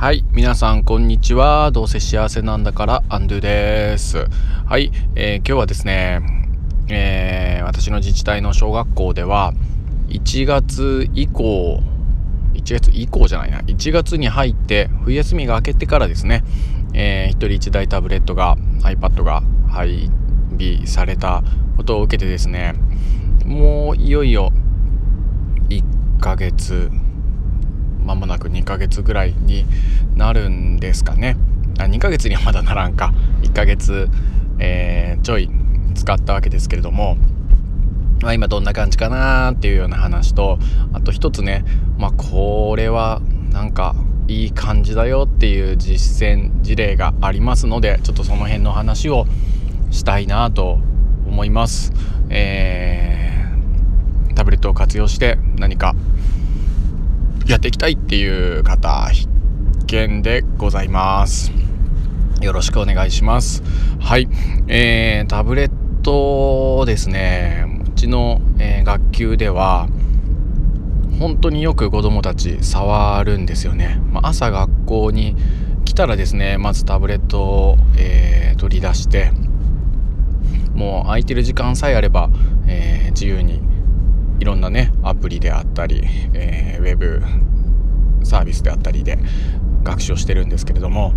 はい皆さんこんにちは。どうせ幸せなんだからアンドゥです。はい、えー、今日はですね、えー、私の自治体の小学校では1月以降1月以降じゃないな。1月に入って冬休みが明けてからですね、えー、1人1台タブレットが iPad が配備されたことを受けてですねもういよいよ1ヶ月間もなく2ヶ月ぐらいになるんですかね。あ2ヶ月にはまだならんか。1ヶ月、えー、ちょい使ったわけですけれども、まあ、今どんな感じかなっていうような話とあと一つね、まあ、これはなんかいい感じだよっていう実践事例がありますのでちょっとその辺の話をしたいなと思います。えー、タブレットを活用して何かやっていきたいっていう方必見でございます。よろしくお願いします。はい。えー、タブレットですね。うちの、えー、学級では本当によく子供たち触るんですよね、まあ、朝学校に来たらですねまずタブレットを、えー、取り出してもう空いてる時間さえあれば、えー、自由にいろんなねアプリであったり、えー、ウェブサービスであったりで学習をしてるんですけれども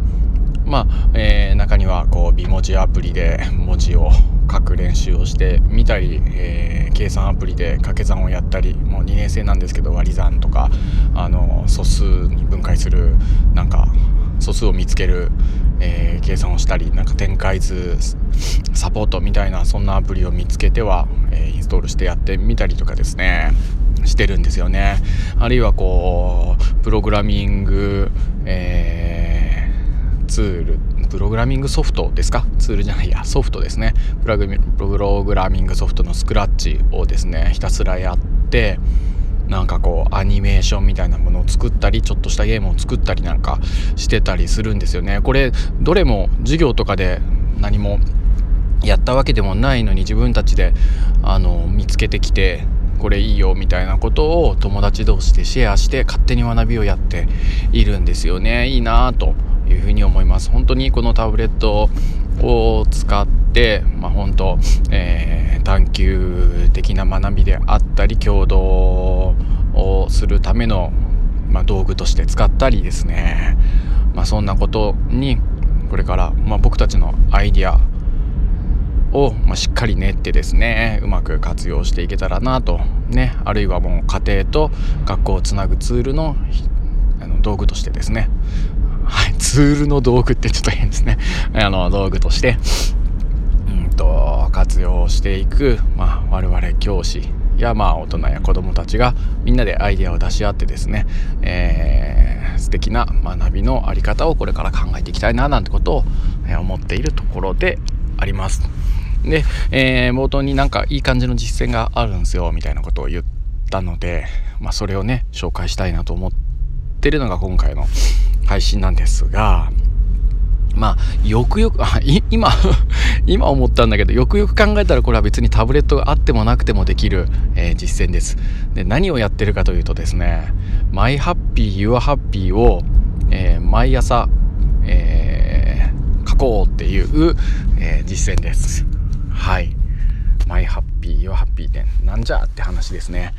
まあ、えー、中にはこう美文字アプリで文字を書く練習をしてみたり、えー、計算アプリで掛け算をやったりもう2年生なんですけど割り算とかあの素数に分解するなんか素数を見つける、えー、計算をしたりなんか展開図サポートみたいなそんなアプリを見つけては、えー、インストールしてやってみたりとかですねしてるんですよね。あるいはこうプログラミング、えー、ツールプログラミングソフトですか？ツールじゃないやソフトですね。プログラミングソフトのスクラッチをですねひたすらやってなんかこうアニメーションみたいなものを作ったりちょっとしたゲームを作ったりなんかしてたりするんですよね。これどれも授業とかで何もやったわけでもないのに自分たちであの見つけてきてこれいいよみたいなことを友達同士でシェアして勝手に学びをやっているんですよね。いいなというふに思います。本当にこのタブレットを使ってまあ本当、えー、探究的な学びであったり共同をするための、まあ、道具として使ったりですね、まあ、そんなことにこれから、まあ、僕たちのアイディアを、ましっかり練ってですねうまく活用していけたらなとね。あるいはもう家庭と学校をつなぐツールのあの道具としてですね。はいツールの道具ってちょっと変ですね。あの道具としてうんと活用していく、まあ、我々教師やまあ大人や子どもたちがみんなでアイデアを出し合ってですね、えー、素敵な学びの在り方をこれから考えていきたいななんてことを思っているところであります。で、えー、冒頭になんかいい感じの実践があるんですよみたいなことを言ったので、まあ、それをね紹介したいなと思ってるのが今回の配信なんですがまあよくよくあ今 今思ったんだけどよくよく考えたらこれは別にタブレットがあってもなくてもできる、えー、実践です。で何をやってるかというとですねマイハッピーユアハッピーを、えー、毎朝、えー、書こうっていう、え、実践です。はい。マイハッピーヨハッピーってなんじゃって話ですね、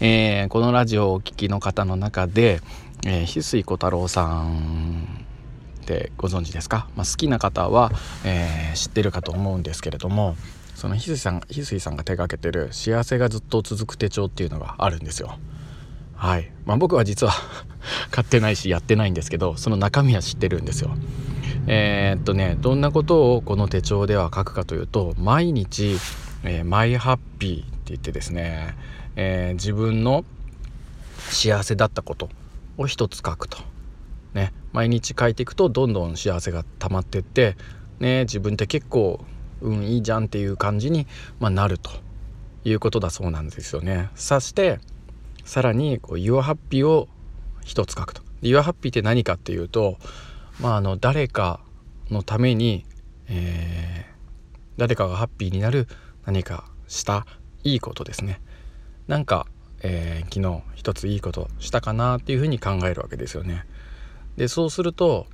え、このラジオをお聴きの方の中で、えー、翡翠小太郎さん。ってご存知ですか、まあ、好きな方は、えー、知ってるかと思うんですけれどもその翡翠さん翡翠さんが手がけてる「幸せがずっと続く手帳」っていうのがあるんですよ。はいまあ、僕は実は 買ってないしやってないんですけどその中身は知ってるんですよ。えー、っとねどんなことをこの手帳では書くかというと毎日、えー、マイハッピーって言ってですね、えー、自分の幸せだったことを一つ書くと。ね、毎日書いていくとどんどん幸せが溜まってって、ね、自分って結構うんいいじゃんっていう感じに、まあ、なるということだそうなんですよね。そしてさらにこう「Your Happy」を一つ書くと。Your Happy って何かっていうとまあ、あの誰かのために、えー、誰かがハッピーになる何かしたいいことですねなんか、えー、昨日一ついいことしたかなっていうふうに考えるわけですよねでそうすると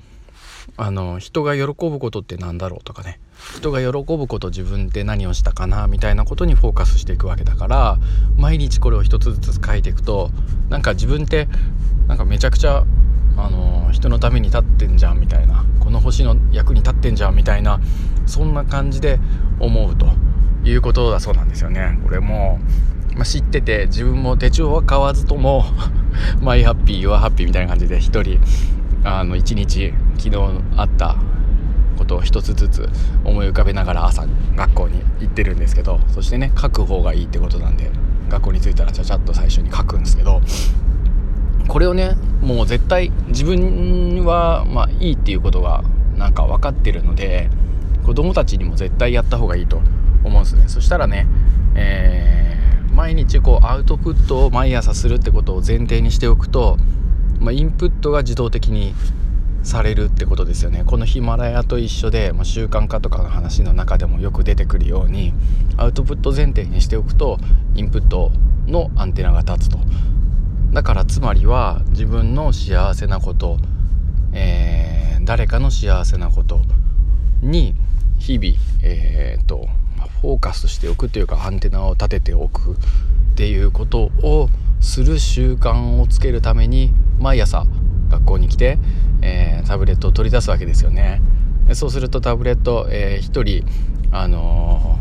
あの人が喜ぶことって何だろうとかね人が喜ぶこと自分って何をしたかなみたいなことにフォーカスしていくわけだから毎日これを一つずつ書いていくとなんか自分ってなんかめちゃくちゃあの人のために立ってんじゃんみたいなこの星の役に立ってんじゃんみたいなそんな感じで思うということだそうなんですよね。これもまあ、知ってて自分も手帳は買わずとも マイハッピーユアハッピーみたいな感じで一人あの一日昨日あったことを一つずつ思い浮かべながら朝学校に行ってるんですけどそしてね書く方がいいってことなんで学校に着いたらちゃちゃっと最初に書くんですけどこれをねもう絶対自分はまあいいっていうことがなんか分かってるので子供たちにも絶対やった方がいいと思うんですね。そしたらね、えー、毎日こうアウトプットを毎朝するってことを前提にしておくと、まあ、インプットが自動的にされるってことですよね。このヒマラヤと一緒で、まあ、習慣化とかの話の中でもよく出てくるようにアウトプット前提にしておくとインプットのアンテナが立つと。だからつまりは自分の幸せなこと、えー、誰かの幸せなことに日々、えーと、フォーカスしておくというかアンテナを立てておくっていうことをする習慣をつけるために毎朝学校に来て、えー、タブレットを取り出すわけですよね。そうするとタブレット、えー、1人、あの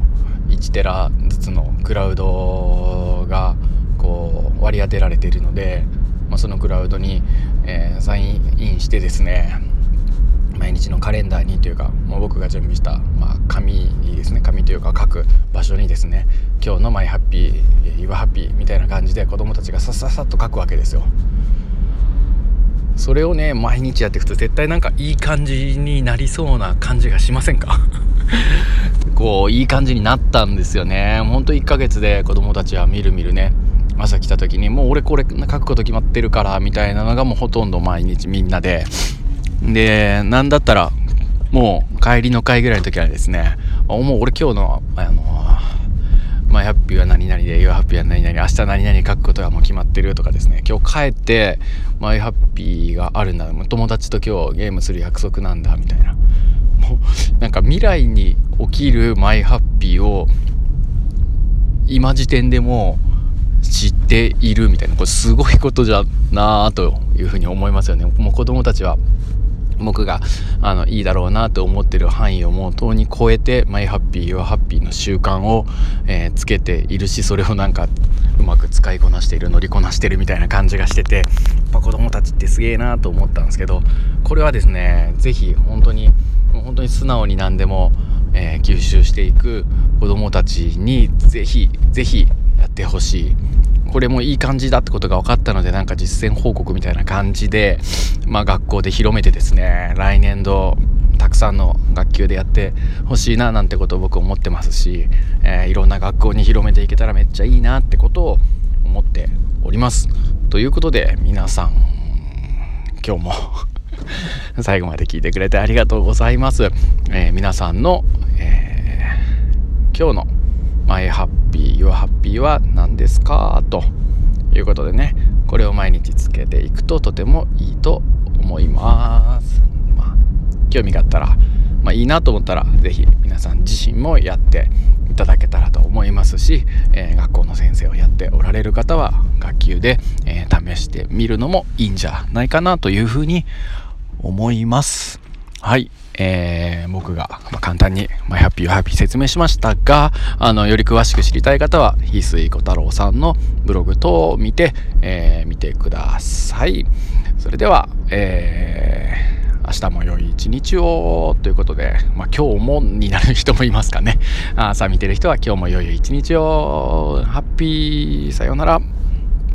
ー、1テラずつのクラウドがこう割り当てられているので、まあ、そのクラウドに、えー、サインインしてですね毎日のカレンダーにというかもう僕が準備した、まあ、紙にですね紙というか書く場所にですね今日のマイハッピーイワハッピーみたいな感じで子供たちがささっさっと書くわけですよ。それをね毎日やっていくと絶対なんかいい感じになりそうな感じがしませんか？こういい感じになったんですよね。ほんと1ヶ月で子供たちはみるみるね朝来た時にもう俺これ書くこと決まってるからみたいなのがもうほとんど毎日みんなで。でなんだったらもう帰りの会ぐらいの時はですねもう俺今日のあのマイハッピーは何々で、ユアハッピーは何々、明日何々書くことがもう決まってるとかですね、今日帰って、マイハッピーがあるんだ、友達と今日ゲームする約束なんだ、みたいな。もう、なんか未来に起きるマイハッピーを、今時点でも知っているみたいな、これすごいことじゃなあというふうに思いますよね。もう子供たちは僕があのいいだろうなと思ってる範囲をもうとうに超えてマイハッピーユアハッピーの習慣を、えー、つけているしそれをなんかうまく使いこなしている乗りこなしてるみたいな感じがしててやっぱ子供たちってすげえなと思ったんですけどこれはですね是非本当に本当に素直に何でも、えー、吸収していく子供たちに是非是非やってほしいこれもいい感じだってことが分かったのでなんか実践報告みたいな感じで、まあ、学校で広めてですね来年度たくさんの学級でやってほしいななんてことを僕思ってますし、えー、いろんな学校に広めていけたらめっちゃいいなってことを思っております。ということで皆さん今日も 最後まで聞いてくれてありがとうございます。えー、皆さんの、えー、今日のマイハッピー、ユアハッピーは何ですか？ということでね、これを毎日つけていくととてもいいと思います。まあ、興味があったら、まあ、いいなと思ったら、是非皆さん自身もやっていただけたらと思いますし、えー、学校の先生をやっておられる方は、学級で、えー、試してみるのもいいんじゃないかなというふうに思います。はい。えー、僕が、ま簡単に、まあ、ハッピーハッピー説明しましたが、あの、より詳しく知りたい方は、翡翠小太郎さんのブログ等を見て、えー、見てください。それでは、えー、明日も良い一日をということで、まあ、今日もになる人もいますかね。朝見てる人は今日も良い一日を。ハッピー、さようなら。